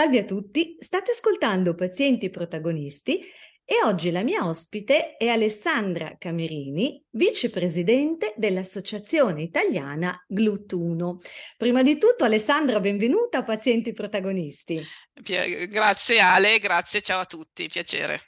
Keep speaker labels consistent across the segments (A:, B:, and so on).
A: Salve a tutti, state ascoltando Pazienti Protagonisti e oggi la mia ospite è Alessandra Camerini, vicepresidente dell'Associazione Italiana Glutuno. Prima di tutto, Alessandra, benvenuta a Pazienti Protagonisti.
B: Grazie Ale, grazie, ciao a tutti, piacere.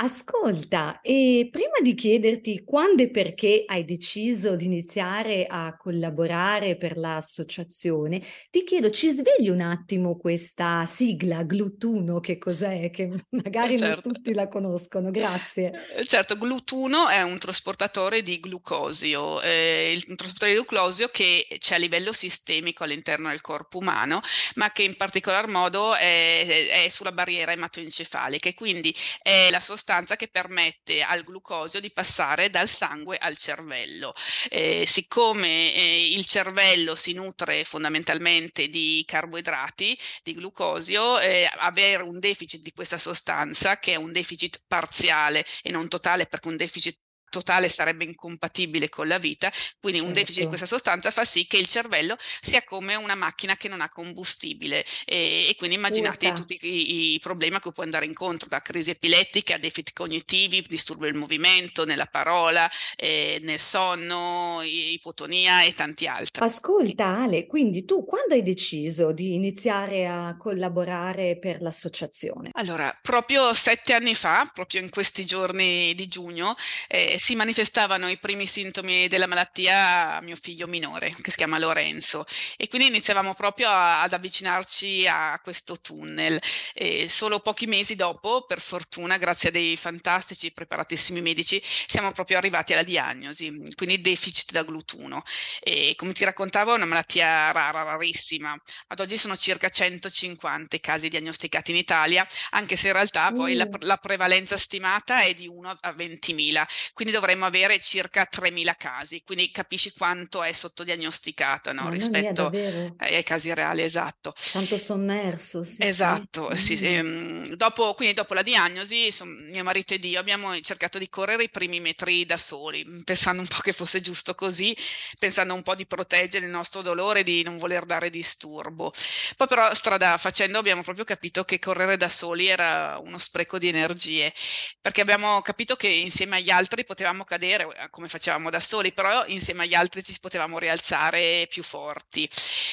A: Ascolta, e prima di chiederti quando e perché hai deciso di iniziare a collaborare per l'associazione, ti chiedo, ci svegli un attimo questa sigla Glutuno, che cos'è? Che magari eh certo. non tutti la conoscono, grazie.
B: Eh, certo, Glutuno è un trasportatore di glucosio, eh, il, un trasportatore di glucosio che c'è a livello sistemico all'interno del corpo umano, ma che in particolar modo è, è sulla barriera ematoencefalica e quindi è la sostanza sostanza che permette al glucosio di passare dal sangue al cervello. Eh, siccome eh, il cervello si nutre fondamentalmente di carboidrati, di glucosio, eh, avere un deficit di questa sostanza, che è un deficit parziale e non totale, perché un deficit totale sarebbe incompatibile con la vita, quindi certo. un deficit di certo. questa sostanza fa sì che il cervello sia come una macchina che non ha combustibile e, e quindi immaginate Urca. tutti i, i, problemi a cui può andare incontro, da crisi epilettiche a deficit cognitivi, disturbo del movimento, nella parola, eh, nel sonno, ipotonia e tanti altri.
A: Ascolta Ale, quindi tu quando hai deciso di iniziare a collaborare per l'associazione?
B: Allora, proprio sette anni fa, proprio in questi giorni di giugno, eh, si manifestavano i primi sintomi della malattia a mio figlio minore, che si chiama Lorenzo, e quindi iniziavamo proprio a, ad avvicinarci a questo tunnel. E solo pochi mesi dopo, per fortuna, grazie a dei fantastici, preparatissimi medici, siamo proprio arrivati alla diagnosi, quindi deficit da glutuno. E come ti raccontavo, è una malattia rara, rarissima. Ad oggi sono circa 150 i casi diagnosticati in Italia, anche se in realtà poi la, la prevalenza stimata è di 1 a 20.000 quindi dovremmo avere circa 3.000 casi, quindi capisci quanto è sottodiagnosticata no? rispetto mia, ai casi reali, esatto.
A: Tanto sommerso, sì.
B: Esatto,
A: sì.
B: sì, mm. dopo, quindi dopo la diagnosi, mio marito ed io abbiamo cercato di correre i primi metri da soli, pensando un po' che fosse giusto così, pensando un po' di proteggere il nostro dolore, di non voler dare disturbo. Poi però strada facendo abbiamo proprio capito che correre da soli era uno spreco di energie, perché abbiamo capito che insieme agli altri altri potevamo cadere eh, come facevamo da soli, però insieme agli altri ci potevamo rialzare più forti.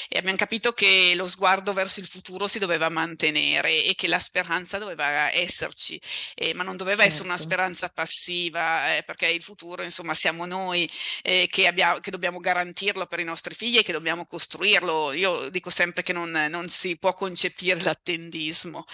B: E abbiamo capito che lo sguardo verso il futuro si doveva mantenere e che la speranza doveva esserci, eh, ma non doveva certo. essere una certo. speranza passiva, eh, perché il futuro, insomma, siamo noi eh, che, abbiamo, che, dobbiamo garantirlo per i nostri figli e che dobbiamo costruirlo. Io dico sempre che non, non si può concepire l'attendismo.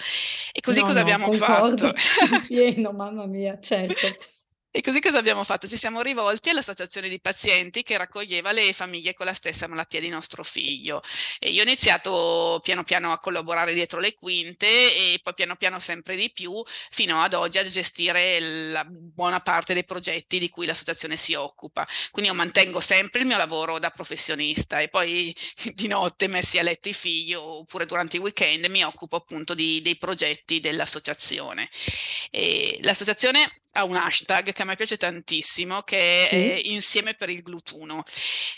B: E così no, cosa no, abbiamo fatto?
A: Pieno, mamma mia, certo.
B: E così cosa abbiamo fatto? Ci siamo rivolti all'associazione di pazienti che raccoglieva le famiglie con la stessa malattia di nostro figlio. E io ho iniziato piano piano a collaborare dietro le quinte e poi piano piano sempre di più fino ad oggi a gestire la buona parte dei progetti di cui l'associazione si occupa. Quindi io mantengo sempre il mio lavoro da professionista e poi di notte messi a letto i figli oppure durante i weekend mi occupo appunto di, dei progetti dell'associazione. E l'associazione ha un hashtag che a me piace tantissimo, che sì. è Insieme per il glutuno.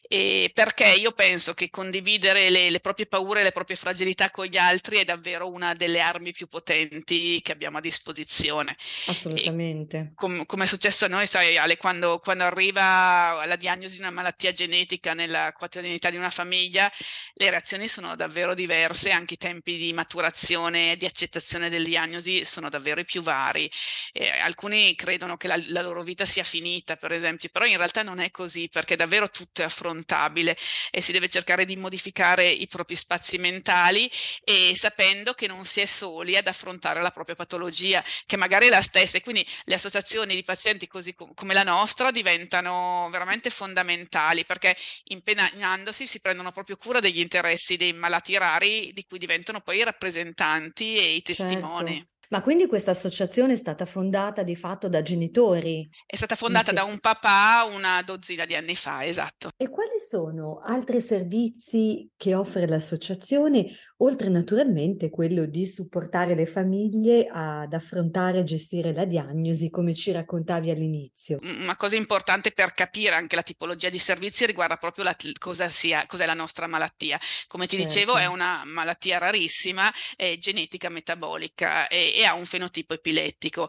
B: E perché io penso che condividere le, le, proprie paure e le proprie fragilità con gli altri è davvero una delle armi più potenti che abbiamo a disposizione.
A: Assolutamente.
B: Com, come è successo a noi, sai, Ale, quando, quando, arriva la diagnosi di una malattia genetica nella quotidianità di una famiglia, le reazioni sono davvero diverse, anche i tempi di maturazione e di accettazione delle diagnosi sono davvero i più vari. Eh, alcuni credono che la, la, loro vita sia finita, per esempio, però in realtà non è così perché davvero tutto è affrontabile e si deve cercare di modificare i propri spazi mentali e sapendo che non si è soli ad affrontare la propria patologia, che magari è la stessa e quindi le associazioni di pazienti così com- come la nostra diventano veramente fondamentali perché impegnandosi si prendono proprio cura degli interessi dei malati rari di cui diventano poi i rappresentanti e i testimoni.
A: Certo. Ma quindi questa associazione è stata fondata di fatto da genitori?
B: È stata fondata da un papà una dozzina di anni fa, esatto.
A: E quali sono altri servizi che offre l'associazione, oltre naturalmente quello di supportare le famiglie ad affrontare e gestire la diagnosi, come ci raccontavi all'inizio?
B: Una cosa importante per capire anche la tipologia di servizi riguarda proprio la, cosa sia, cos'è la nostra malattia. Come ti
A: Certo.
B: dicevo, è una malattia rarissima, è genetica metabolica e, ha un fenotipo epilettico.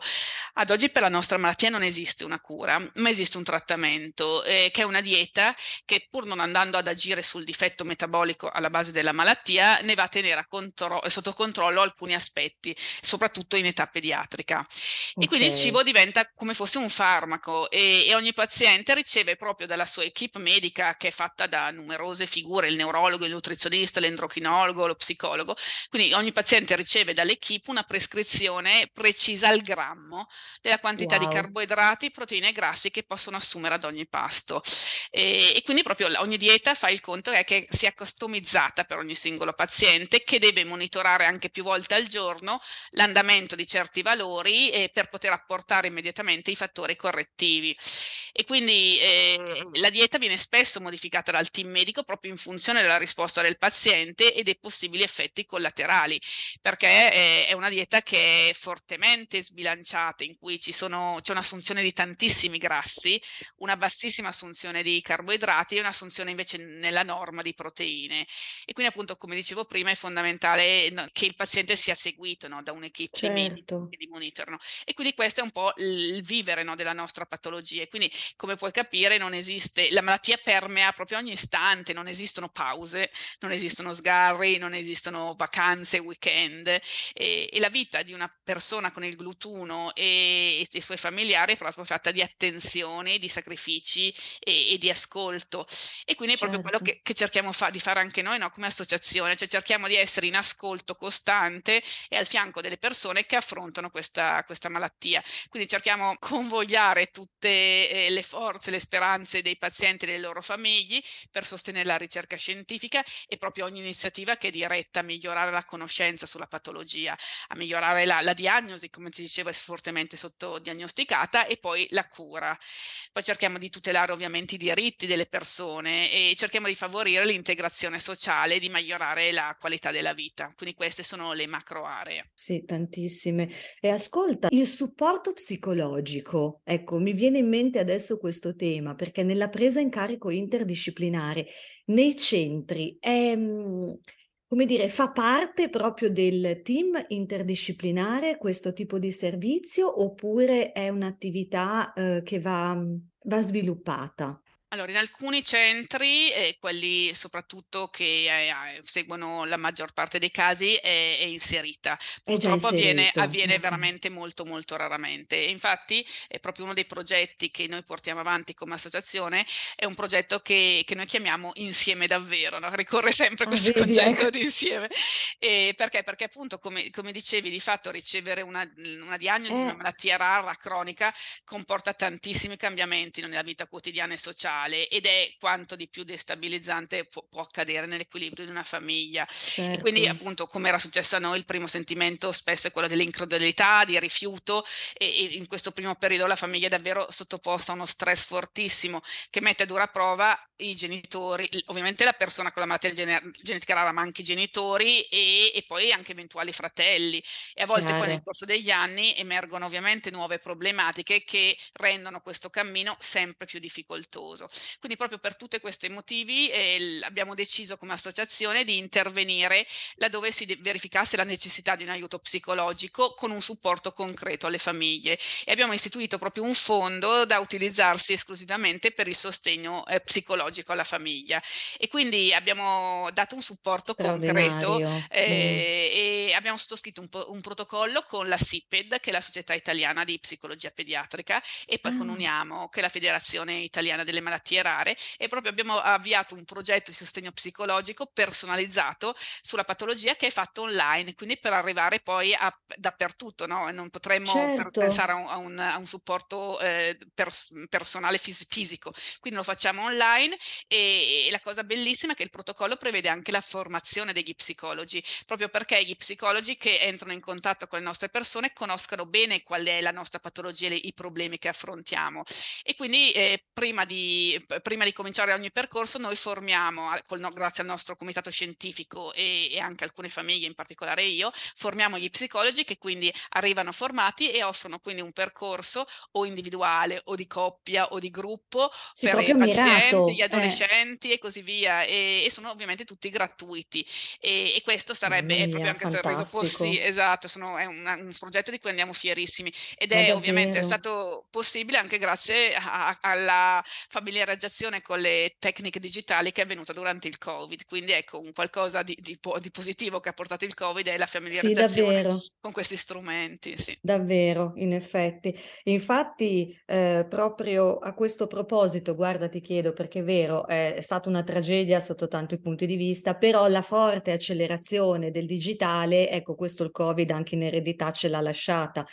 B: Ad oggi per la nostra malattia non esiste una cura, ma esiste un trattamento, eh, che è una dieta che pur non andando ad agire sul difetto metabolico alla base della malattia, ne va a tenere contro- sotto controllo alcuni aspetti, soprattutto in età pediatrica. E quindi il cibo diventa come fosse un farmaco e, e ogni paziente riceve proprio dalla sua equip medica, che è fatta da numerose figure, il neurologo, il nutrizionista, l'endocrinologo, lo psicologo. Quindi ogni paziente riceve dall'equip una prescrizione precisa al grammo della quantità di
A: Wow.
B: carboidrati, proteine e grassi che possono assumere ad ogni pasto. E, e quindi proprio ogni dieta fa il conto è che sia customizzata per ogni singolo paziente, che deve monitorare anche più volte al giorno l'andamento di certi valori eh, per poter apportare immediatamente i fattori correttivi. E quindi eh, la dieta viene spesso modificata dal team medico proprio in funzione della risposta del paziente e dei possibili effetti collaterali, perché eh, è una dieta che è fortemente sbilanciata, in cui ci sono, c'è un'assunzione di tantissimi grassi, una bassissima assunzione di carboidrati e un'assunzione invece nella norma di proteine. E quindi appunto, come dicevo prima, è fondamentale no, che il paziente sia seguito no, da un'equipe
A: Certo.
B: che li monitorano. E quindi questo è un po' il vivere no, della nostra patologia. Quindi, come puoi capire, non esiste, la malattia permea proprio ogni istante, non esistono pause, non esistono sgarri, non esistono vacanze, weekend. E, e la vita di una persona con il glutuno e, e i suoi familiari è proprio fatta di attenzione, di sacrifici e, e di ascolto. E quindi è proprio quello
A: Certo.
B: che, che cerchiamo fa- di fare anche noi no, come associazione, cioè cerchiamo di essere in ascolto costante e al fianco delle persone che affrontano questa, questa malattia. Quindi cerchiamo di convogliare tutte eh, le forze, le speranze dei pazienti e delle loro famiglie per sostenere la ricerca scientifica e proprio ogni iniziativa che è diretta a migliorare la conoscenza sulla patologia, a migliorare la, la diagnosi, come ti dicevo, è fortemente sottodiagnosticata e poi la cura. Poi cerchiamo di tutelare ovviamente i diritti delle persone e cerchiamo di favorire l'integrazione sociale e di migliorare la qualità della vita. Quindi queste sono le macro aree.
A: Sì, tantissime. E ascolta, il supporto psicologico, ecco, mi viene in mente adesso questo tema, perché nella presa in carico interdisciplinare nei centri è, mm, come dire, fa parte proprio del team interdisciplinare questo tipo di servizio oppure è un'attività, eh, che va, va sviluppata?
B: Allora, in alcuni centri, eh, quelli soprattutto che eh, seguono la maggior parte dei casi, è, è inserita.
A: È
B: Purtroppo avviene,
A: inserito,
B: avviene
A: ok.
B: veramente molto, molto raramente. E infatti, è proprio uno dei progetti che noi portiamo avanti come associazione, è un progetto che, che noi chiamiamo Insieme Davvero, no? Ricorre sempre
A: Ah,
B: questo
A: vedi,
B: concetto
A: ecco.
B: di insieme. E perché? Perché appunto, come, come dicevi, di fatto ricevere una, una diagnosi di una
A: Eh,
B: malattia rara, cronica, comporta tantissimi cambiamenti nella vita quotidiana e sociale ed è quanto di più destabilizzante può, può accadere nell'equilibrio di una famiglia. E quindi
A: certo.
B: appunto come era successo a noi il primo sentimento spesso è quello dell'incredulità, di rifiuto e, e in questo primo periodo la famiglia è davvero sottoposta a uno stress fortissimo che mette a dura prova i genitori, ovviamente la persona con la malattia gene- genetica rara ma anche i genitori e, e poi anche eventuali fratelli e a volte poi nel
A: Chiaro.
B: corso degli anni emergono ovviamente nuove problematiche che rendono questo cammino sempre più difficoltoso. Quindi proprio per tutti questi motivi eh, abbiamo deciso come associazione di intervenire laddove si verificasse la necessità di un aiuto psicologico con un supporto concreto alle famiglie e abbiamo istituito proprio un fondo da utilizzarsi esclusivamente per il sostegno eh, psicologico alla famiglia e quindi abbiamo dato un supporto concreto
A: Straordinario. Mm.
B: eh, e abbiamo sottoscritto un, un, protocollo con la SIPED, che è la Società Italiana di Psicologia Pediatrica, e poi
A: Ah.
B: con UNIAMO, che è la Federazione Italiana delle Malattie malattie rare e proprio abbiamo avviato un progetto di sostegno psicologico personalizzato sulla patologia che è fatto online, quindi per arrivare poi a, dappertutto, no? non potremmo certo. pensare a un, a, un, a un, supporto eh, pers- personale fis- fisico, quindi lo facciamo online e, e la cosa bellissima è che il protocollo prevede anche la formazione degli psicologi, proprio perché gli psicologi che entrano in contatto con le nostre persone conoscano bene qual è la nostra patologia e i problemi che affrontiamo. E quindi eh, prima, di, prima, di, cominciare ogni percorso noi formiamo, col, grazie al nostro comitato scientifico e, e, anche alcune famiglie, in particolare io, formiamo gli psicologi che quindi arrivano formati e offrono quindi un percorso o individuale o di coppia o di gruppo sì, per i pazienti, mirato. gli eh. adolescenti eh. e così via e, e, sono ovviamente tutti gratuiti e, e questo sarebbe mia, proprio anche stato reso possibile, esatto, sono, è un, un, progetto di cui andiamo fierissimi ed è davvero? ovviamente stato possibile anche grazie a, alla familiarizzazione con le tecniche digitali che è avvenuta durante il Covid, quindi ecco un qualcosa di, di, di positivo che ha portato il Covid è la familiarizzazione sì, con questi strumenti. Sì.
A: Davvero, in effetti. Infatti, eh, proprio a questo proposito, guarda, ti chiedo perché è vero, è stata una tragedia sotto tanti punti di vista, però la forte accelerazione del digitale, ecco, questo il Covid anche in eredità ce l'ha lasciata.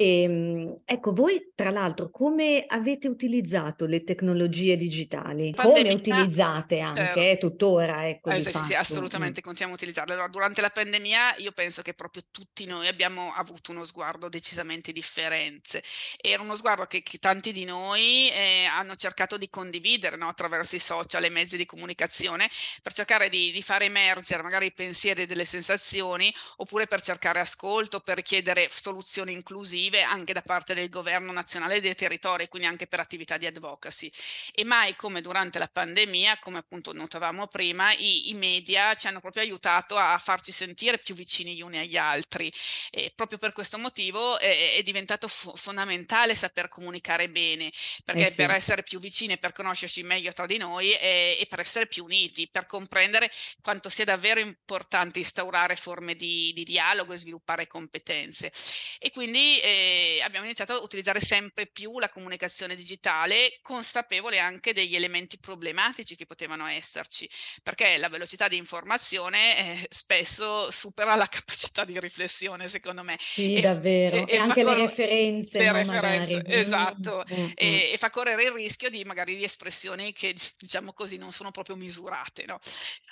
A: E, ehm, ecco, voi tra l'altro come avete utilizzato le tecnologie digitali? Pandemia, come utilizzate anche, eh, tuttora? Ecco,
B: eh, sì, sì, assolutamente, mm. continuiamo a utilizzarle. Allora, durante la pandemia io penso che proprio tutti noi abbiamo avuto uno sguardo decisamente differente. Era uno sguardo che, che tanti di noi eh, hanno cercato di condividere no? attraverso i social e mezzi di comunicazione per cercare di, di fare emergere magari i pensieri e delle sensazioni oppure per cercare ascolto, per chiedere soluzioni inclusive attive anche da parte del governo nazionale dei territori, quindi anche per attività di advocacy. E mai come durante la pandemia, come appunto notavamo prima, i, i media ci hanno proprio aiutato a farci sentire più vicini gli uni agli altri. E proprio per questo motivo è, è diventato fo- fondamentale saper comunicare bene, perché eh sì. per essere più vicini e per conoscerci meglio tra di noi e, e per essere più uniti, per comprendere quanto sia davvero importante instaurare forme di, di dialogo e sviluppare competenze. E quindi eh, abbiamo iniziato a utilizzare sempre più la comunicazione digitale, consapevole anche degli elementi problematici che potevano esserci, perché la velocità di informazione eh, spesso supera la capacità di riflessione, secondo me.
A: Sì, e, davvero. E, e, e anche cor- le referenze. Le referenze,
B: esatto. Mm, mm. E, fa correre il rischio di magari di espressioni che, diciamo così, non sono proprio misurate, no?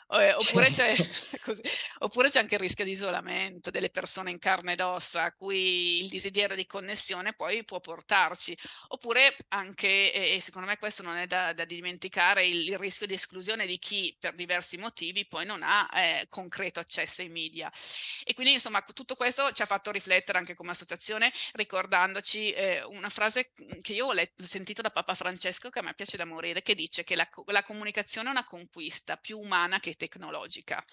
B: Eh, oppure, certo. c'è, così, oppure c'è anche il rischio di isolamento delle persone in carne ed ossa, a cui il desiderio di connessione poi può portarci. Oppure anche, e secondo me questo non è da, da dimenticare, il, il, rischio di esclusione di chi per diversi motivi poi non ha eh, concreto accesso ai media. E quindi insomma tutto questo ci ha fatto riflettere anche come associazione ricordandoci eh, una frase che io ho, letto, sentito da Papa Francesco che a me piace da morire, che dice che la, la comunicazione è una conquista più umana che tecnologica,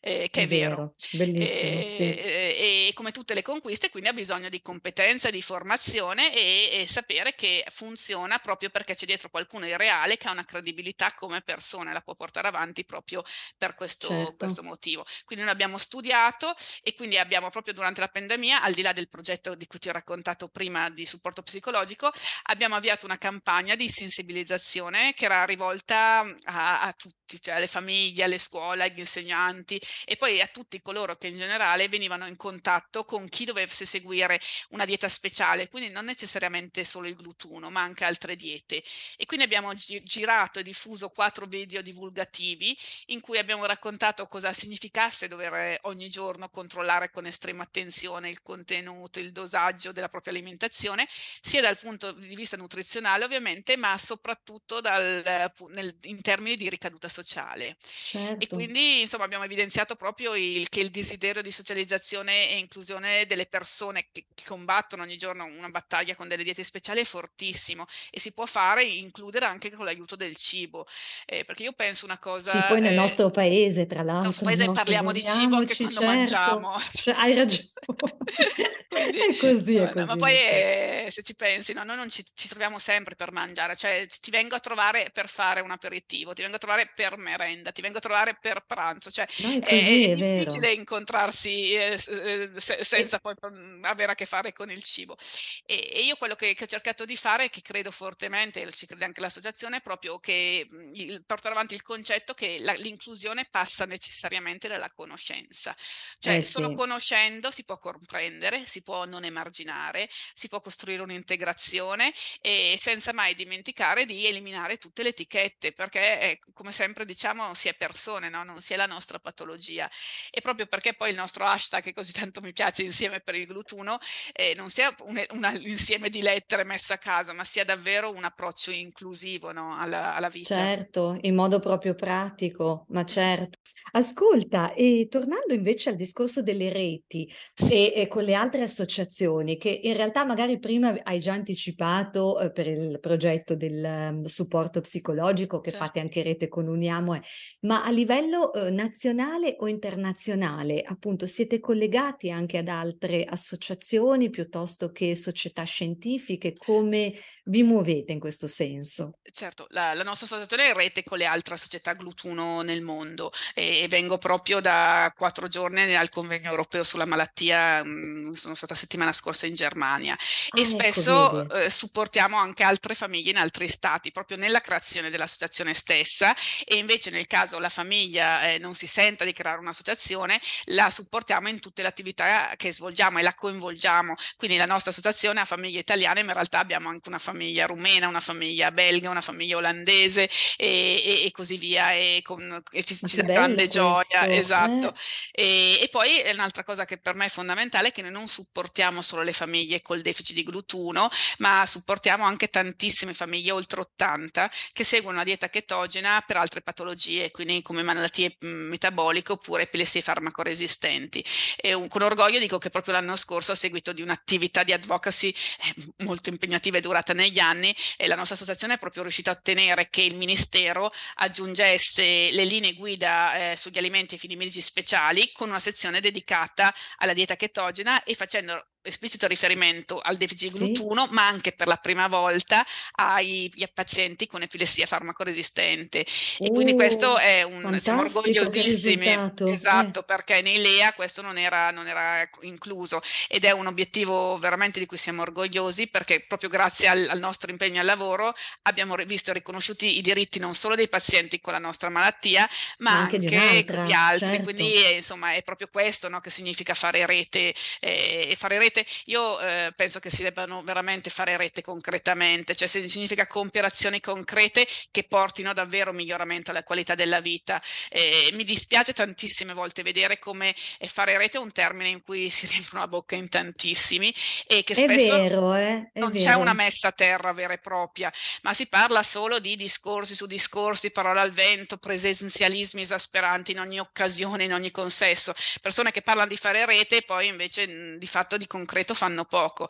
B: eh, che è, è vero. vero.
A: Bellissimo, sì.
B: e, e come tutte le conquiste quindi ha bisogno di competenze competenza, di formazione e, e, sapere che funziona proprio perché c'è dietro qualcuno di reale che ha una credibilità come persona e la può portare avanti proprio per questo, certo. questo motivo. Quindi noi abbiamo studiato e quindi abbiamo proprio durante la pandemia, al di là del progetto di cui ti ho raccontato prima di supporto psicologico, abbiamo avviato una campagna di sensibilizzazione che era rivolta a, a tutti, cioè alle famiglie, alle scuole, agli insegnanti e poi a tutti coloro che in generale venivano in contatto con chi dovesse seguire una dieta speciale, quindi non necessariamente solo il glutuno, ma anche altre diete. E quindi abbiamo gi- girato e diffuso quattro video divulgativi in cui abbiamo raccontato cosa significasse dover ogni giorno controllare con estrema attenzione il contenuto, il dosaggio della propria alimentazione, sia dal punto di vista nutrizionale ovviamente, ma soprattutto dal, nel, in termini di ricaduta sociale. Certo. E quindi insomma abbiamo evidenziato proprio il, che il desiderio di socializzazione e inclusione delle persone che, che combattono combattono ogni giorno una battaglia con delle diete speciali è fortissimo e si può fare includere anche con l'aiuto del cibo. Eh, perché io penso una cosa.
A: Sì, poi nel eh, nostro paese, tra l'altro. Nel
B: nostro paese no? parliamo di cibo anche quando certo. mangiamo.
A: Cioè, hai ragione. Quindi, è così, è così.
B: Ma poi è, se ci pensi, no? noi non ci, ci, troviamo sempre per mangiare, cioè ti vengo a trovare per fare un aperitivo, ti vengo a trovare per merenda, ti vengo a trovare per pranzo, cioè
A: no, è, così,
B: è,
A: è
B: difficile incontrarsi eh, eh, se, senza poi avere a che fare con con il cibo. E, e io quello che, che, ho cercato di fare, che credo fortemente, ci crede anche l'associazione, è proprio che il, portare avanti il concetto che la, l'inclusione passa necessariamente dalla conoscenza. Cioè, eh, solo sì. conoscendo si può comprendere, si può non emarginare, si può costruire un'integrazione e senza mai dimenticare di eliminare tutte le etichette, perché eh, come sempre diciamo si è persone, no? non si è la nostra patologia. E proprio perché poi il nostro hashtag, che così tanto mi piace, insieme per il glutuno, eh, non sia un, un, insieme di lettere messe a caso, ma sia davvero un approccio inclusivo no? alla, alla, vita.
A: Certo, in modo proprio pratico, ma certo. Ascolta, e tornando invece al discorso delle reti e, e con le altre associazioni, che in realtà magari prima hai già anticipato eh, per il progetto del um, supporto psicologico che certo. fate anche rete con Uniamo, eh, ma a livello eh, nazionale o internazionale, appunto, siete collegati anche ad altre associazioni piuttosto che società scientifiche? Come vi muovete in questo senso?
B: Certo, la, la nostra associazione è in rete con le altre società glutuno nel mondo e, e vengo proprio da quattro giorni al convegno europeo sulla malattia, mh, mm, sono stata settimana scorsa in Germania ah, e ecco, spesso eh, supportiamo anche altre famiglie in altri stati, proprio nella creazione dell'associazione stessa e invece nel caso la famiglia eh, non si senta di creare un'associazione, la supportiamo in tutte le attività che svolgiamo e la coinvolgiamo. Quindi la nostra associazione ha famiglie italiane, ma in realtà abbiamo anche una famiglia rumena, una famiglia belga, una famiglia olandese e, e, e così via. E, con, e ci, ci grande gioia, esatto. Eh. E, poi un'altra cosa che per me è fondamentale è che noi non supportiamo solo le famiglie col deficit di glutuno, ma supportiamo anche tantissime famiglie oltre 80 che seguono una dieta chetogena per altre patologie, quindi come malattie metaboliche oppure epilessie farmacoresistenti. E un, con orgoglio dico che proprio l'anno scorso, a seguito di un'attività di advocacy eh, molto impegnativa e durata negli anni, eh, la nostra associazione è proprio riuscita a ottenere che il Ministero aggiungesse le linee guida eh, sugli alimenti e fini medici speciali con una sezione dedicata alla dieta chetogena e facendo esplicito riferimento al deficit sì. glutuno, ma anche per la prima volta ai, ai pazienti con epilessia farmacoresistente. Uh, e quindi questo è un siamo orgogliosissimi. Esatto, eh. perché nei LEA questo non era, non era, incluso ed è un obiettivo veramente di cui siamo orgogliosi perché proprio grazie al, al nostro impegno al lavoro abbiamo visto riconosciuti i diritti non solo dei pazienti con la nostra malattia, ma, ma anche, anche di, altri. Certo. Quindi insomma è proprio questo no, che significa fare rete eh, e fare rete rete, io eh, penso che si debbano veramente fare rete concretamente, cioè significa compiere azioni concrete che portino davvero miglioramento alla qualità della vita. Eh, mi dispiace tantissime volte vedere come eh, fare rete è un termine in cui si riempiono la bocca in tantissimi e che spesso
A: vero, eh?
B: non
A: vero.
B: c'è una messa a terra vera e propria, ma si parla solo di discorsi su discorsi, parole al vento, presenzialismi esasperanti in ogni occasione, in ogni consesso, persone che parlano di fare rete e poi invece di fatto di concreto fanno poco.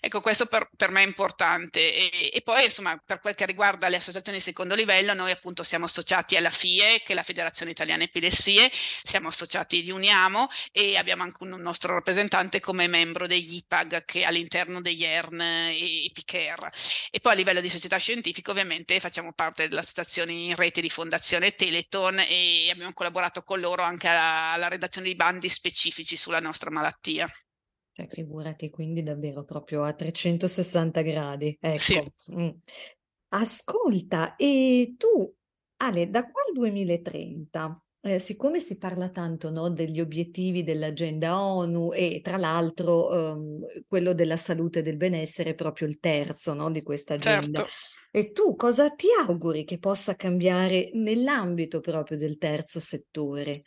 B: Ecco, questo per, per me è importante. E, e, poi, insomma, per quel che riguarda le associazioni di secondo livello, noi appunto siamo associati alla FIE, che è la Federazione Italiana Epilessie, siamo associati di Uniamo e abbiamo anche un nostro rappresentante come membro degli IPAG, che è all'interno degli ERN e, e. E poi a livello di società scientifica, ovviamente, facciamo parte dell'associazione in rete di Fondazione Teleton e abbiamo collaborato con loro anche alla, alla redazione di bandi specifici sulla nostra malattia.
A: Cioè, figurati, quindi davvero proprio a 360 gradi. Ecco. Sì. Mm. Ascolta, e tu, Ale, da qua al 2030, eh, siccome si parla tanto, no, degli obiettivi dell'agenda ONU e tra l'altro ehm, quello della salute e del benessere è proprio il terzo, no, di questa agenda.
B: Certo.
A: E tu cosa ti auguri che possa cambiare nell'ambito proprio del terzo settore?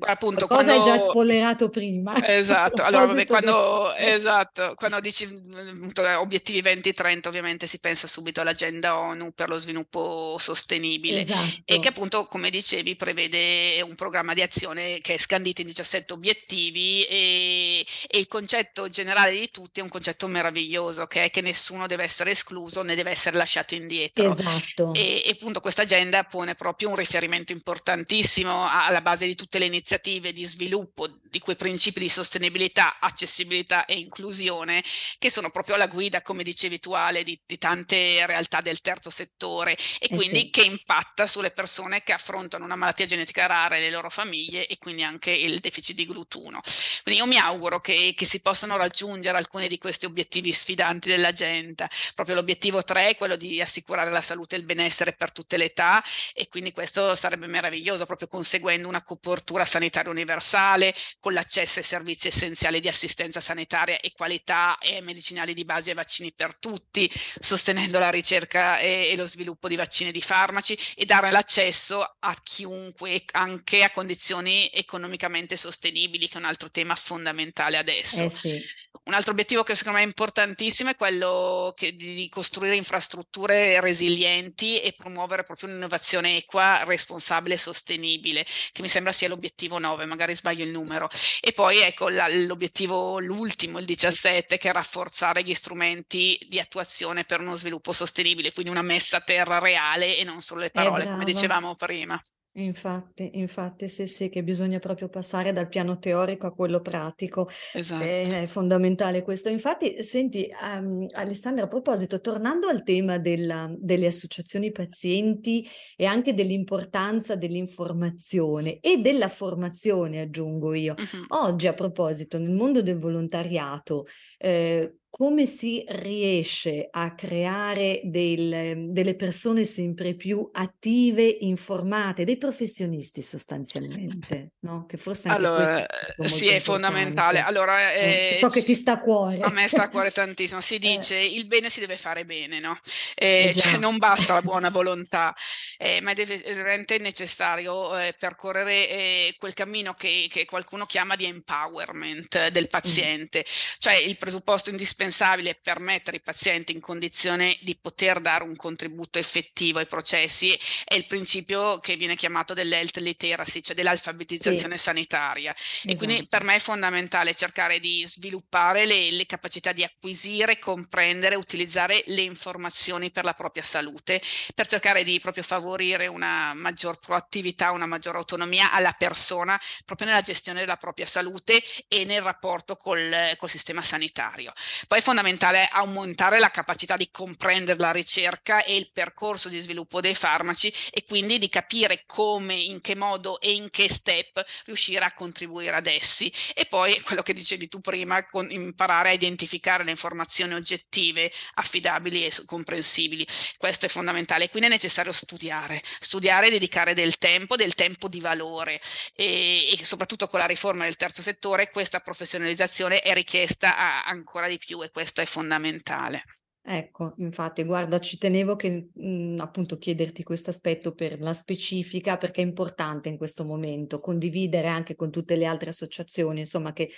B: Appunto
A: cosa quando... hai già spoilerato prima.
B: Esatto. Allora vabbè, quando, esatto, quando dici appunto, obiettivi 2030 ovviamente si pensa subito all'agenda ONU per lo sviluppo sostenibile. Esatto. e che appunto come dicevi prevede un programma di azione che è scandito in 17 obiettivi e, e il concetto generale di tutti è un concetto meraviglioso che è che nessuno deve essere escluso né deve essere lasciato indietro.
A: Esatto.
B: E, e appunto questa agenda pone proprio un riferimento importantissimo alla base di tutte le iniziative di sviluppo di quei principi di sostenibilità, accessibilità e inclusione che sono proprio la guida, come dicevi tu Ale, di, di tante realtà del terzo settore e eh quindi sì. che impatta sulle persone che affrontano una malattia genetica rara e le loro famiglie e quindi anche il deficit di GLUT1. Quindi io mi auguro che, che si possano raggiungere alcuni di questi obiettivi sfidanti dell'agenda. Proprio l'obiettivo 3 è quello di assicurare la salute e il benessere per tutte le età e quindi questo sarebbe meraviglioso, proprio conseguendo una copertura sanitaria universale, con l'accesso ai servizi essenziali di assistenza sanitaria e qualità e medicinali di base e vaccini per tutti, sostenendo la ricerca e, e lo sviluppo di vaccini e di farmaci e dare l'accesso a chiunque anche a condizioni economicamente sostenibili, che è un altro tema fondamentale adesso.
A: Eh sì.
B: Un altro obiettivo che secondo me è importantissimo è quello che, di, costruire infrastrutture resilienti e promuovere proprio un'innovazione equa, responsabile e sostenibile, che mi sembra sia l'obiettivo 9, magari sbaglio il numero. E poi ecco la, l'obiettivo, l'ultimo, il 17, che è rafforzare gli strumenti di attuazione per uno sviluppo sostenibile, quindi una messa a terra reale e non solo le parole, come dicevamo prima.
A: Infatti, infatti, sì, sì, che bisogna proprio passare dal piano teorico a quello pratico.
B: Esatto.
A: È, è fondamentale questo. Infatti, senti, um, Alessandra, a proposito, tornando al tema della, delle associazioni pazienti e anche dell'importanza dell'informazione e della formazione, aggiungo io.
B: Uh-huh.
A: Oggi, a proposito, nel mondo del volontariato, eh, come si riesce a creare del, delle persone sempre più attive, informate, dei professionisti sostanzialmente, no? Che forse anche
B: allora,
A: è
B: sì, è fondamentale. Allora,
A: eh, so che ti sta a cuore.
B: A me sta a cuore tantissimo. Si eh. dice eh. il bene si deve fare bene, no? Eh, cioè, non basta la buona volontà, eh, ma è veramente necessario eh, percorrere quel cammino che, che, qualcuno chiama di empowerment del mm. paziente, mm. cioè il presupposto indispensabile indispensabile per mettere i pazienti in condizione di poter dare un contributo effettivo ai processi è il principio che viene chiamato dell'health literacy, cioè dell'alfabetizzazione sì. sanitaria. Esatto. E quindi esatto. per me è fondamentale cercare di sviluppare le, le capacità di acquisire, comprendere, utilizzare le informazioni per la propria salute, per cercare di proprio favorire una maggior proattività, una maggior autonomia alla persona proprio nella gestione della propria salute e nel rapporto col, col sistema sanitario. Poi è fondamentale aumentare la capacità di comprendere la ricerca e il percorso di sviluppo dei farmaci e quindi di capire come, in che modo e in che step riuscire a contribuire ad essi. E poi quello che dicevi tu prima, con, imparare a identificare le informazioni oggettive, affidabili e comprensibili. Questo è fondamentale. Quindi è necessario studiare, studiare e dedicare del tempo, del tempo di valore e, e soprattutto con la riforma del terzo settore questa professionalizzazione è richiesta a, ancora di più e questo è fondamentale.
A: Ecco, infatti, guarda, ci tenevo che mh, mhmm, appunto chiederti questo aspetto per la specifica, perché è importante in questo momento condividere anche con tutte le altre associazioni, insomma, che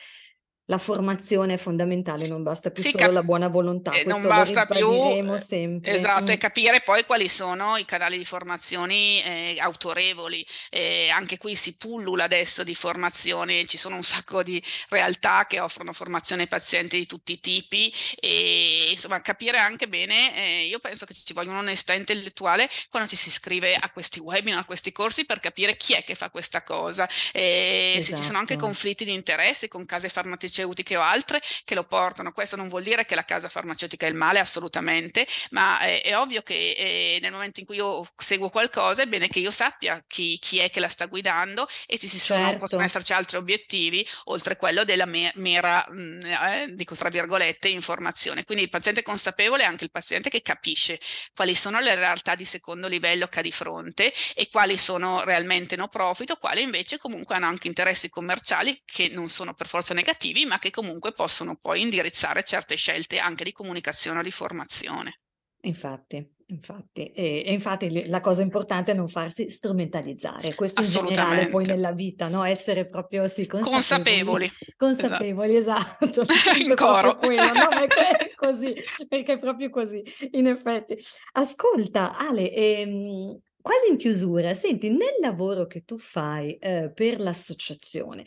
A: la formazione è fondamentale, non basta più sì, solo cap- la buona volontà.
B: Eh, non basta più,
A: eh, sempre.
B: Esatto, mm. e capire poi quali sono i canali di formazioni eh, autorevoli. Eh, anche qui si pullula adesso di formazioni, ci sono un sacco di realtà che offrono formazione ai pazienti di tutti i tipi e insomma capire anche bene, eh, io penso che ci voglia un'onestà intellettuale quando ci si iscrive a questi webinar, a questi corsi per capire chi è che fa questa cosa. Esatto. Se ci sono anche esatto. conflitti di interesse con case farmaceutiche farmaceutiche o altre che lo portano. Questo non vuol dire che la casa farmaceutica è il male, assolutamente, ma è, è ovvio che eh, nel momento in cui io seguo qualcosa è bene che io sappia chi, chi è che la sta guidando e se ci sono, certo. possono esserci altri obiettivi oltre quello della me- mera, mh, mm, eh, dico tra virgolette, informazione. Quindi il paziente consapevole è anche il paziente che capisce quali sono le realtà di secondo livello che ha di fronte e quali sono realmente no profit o quali invece comunque hanno anche interessi commerciali che non sono per forza negativi, ma che comunque possono poi indirizzare certe scelte anche di comunicazione o di formazione.
A: Infatti, infatti, e, e, infatti la cosa importante è non farsi strumentalizzare, questo in generale poi nella vita, no? Essere proprio sì,
B: consapevoli.
A: Consapevoli, esatto. esatto.
B: in coro.
A: Quello, no? Ma è così, perché è proprio così, in effetti. Ascolta, Ale, ehm, quasi in chiusura, senti, nel lavoro che tu fai eh, per l'associazione,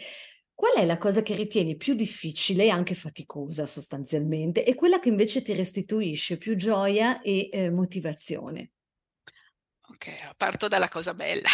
A: Qual è la cosa che ritieni più difficile e anche faticosa sostanzialmente e quella che invece ti restituisce più gioia e eh, motivazione?
B: Ok, parto dalla cosa bella.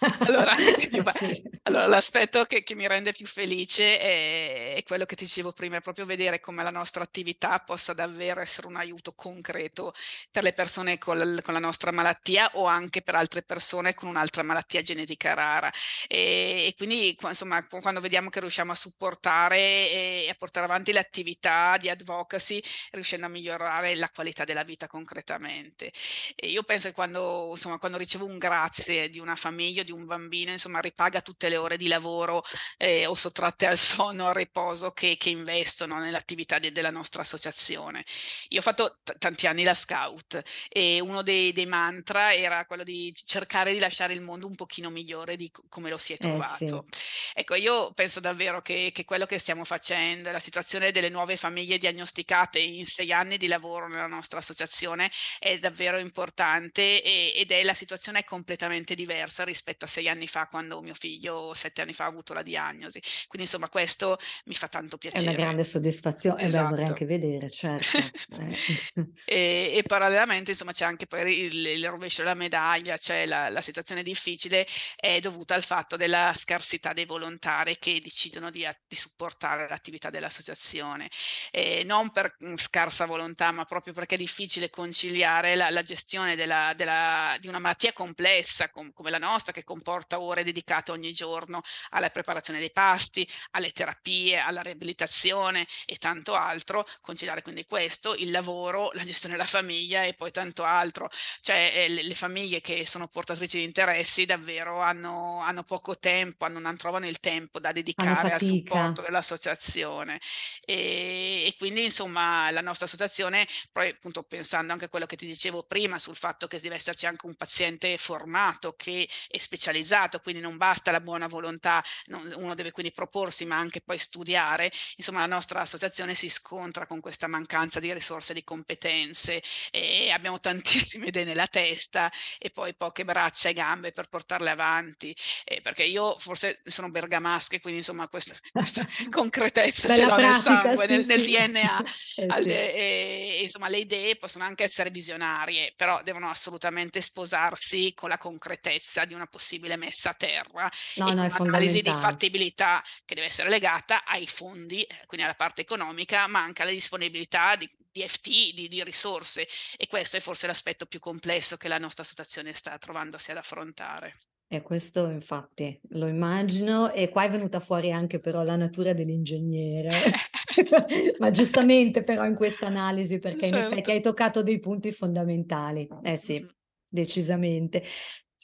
B: allora,
A: sì.
B: Allora, l'aspetto che, che, mi rende più felice è, è, quello che ti dicevo prima, è proprio vedere come la nostra attività possa davvero essere un aiuto concreto per le persone con, con la nostra malattia o anche per altre persone con un'altra malattia genetica rara. E, e quindi, insomma, quando vediamo che riusciamo a supportare e, e a portare avanti le attività di advocacy, riuscendo a migliorare la qualità della vita concretamente. E io penso che quando, insomma, quando ricevo un grazie di una famiglia, di un bambino, insomma, ripaga tutte le ore di lavoro eh, o sottratte al sonno, al riposo che, che investono nell'attività de, della nostra associazione. Io ho fatto t- tanti anni la scout e uno dei, dei, mantra era quello di cercare di lasciare il mondo un pochino migliore di come lo si è trovato. Eh sì. Ecco, io penso davvero che, che quello che stiamo facendo, la situazione delle nuove famiglie diagnosticate in sei anni di lavoro nella nostra associazione è davvero importante e, ed è la situazione è completamente diversa rispetto a sei anni fa quando mio figlio sette anni fa ha avuto la diagnosi. Quindi insomma questo mi fa tanto piacere.
A: È una grande soddisfazione, esatto. eh beh, vorrei esatto. anche vedere, certo.
B: eh. e, e, parallelamente insomma c'è anche poi il, il rovescio della medaglia, cioè la, la, situazione difficile è dovuta al fatto della scarsità dei volontari che decidono di, di supportare l'attività dell'associazione. Eh, non per mm, scarsa volontà, ma proprio perché è difficile conciliare la, la gestione della, della, di una malattia complessa com, come la nostra che comporta ore dedicate ogni giorno alla preparazione dei pasti, alle terapie, alla riabilitazione e tanto altro, conciliare quindi questo, il lavoro, la gestione della famiglia e poi tanto altro. Cioè eh, le, le, famiglie che sono portatrici di interessi davvero hanno, hanno poco tempo, hanno, non trovano il tempo da dedicare al supporto dell'associazione. E, e, quindi insomma la nostra associazione, poi appunto pensando anche a quello che ti dicevo prima sul fatto che deve esserci anche un paziente formato che è specializzato, quindi non basta la buona volontà, non, uno deve quindi proporsi ma anche poi studiare, insomma la nostra associazione si scontra con questa mancanza di risorse, di competenze e abbiamo tantissime idee nella testa e poi poche braccia e gambe per portarle avanti, eh, perché io forse sono bergamasca quindi insomma questa, questa concretezza ce l'ho nel sangue, sì, nel, sì. nel, DNA, eh, sì. e, insomma le idee possono anche essere visionarie, però devono assolutamente sposarsi con la concretezza di una possibile messa a terra no, e no, un'analisi di fattibilità che deve essere legata ai fondi, quindi alla parte economica, ma anche alla disponibilità di, di FT, di, di risorse e questo è forse l'aspetto più complesso che la nostra situazione sta trovandosi ad affrontare.
A: E questo infatti lo immagino e qua è venuta fuori anche però la natura dell'ingegnere, ma giustamente però in questa analisi perché certo. in effetti hai toccato dei punti fondamentali. Eh sì, decisamente.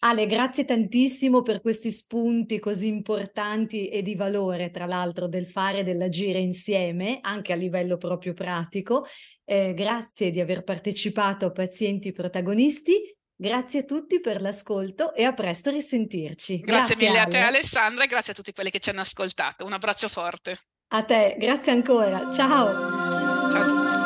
A: Ale, grazie tantissimo per questi spunti così importanti e di valore, tra l'altro, del fare e dell'agire insieme, anche a livello proprio pratico. Eh, grazie di aver partecipato a Pazienti Protagonisti. Grazie a tutti per l'ascolto e a presto risentirci.
B: Grazie, grazie mille Ale. a te Alessandra e grazie a tutti quelli che ci hanno ascoltato. Un abbraccio forte.
A: A te, grazie ancora. Ciao. Ciao a tutti.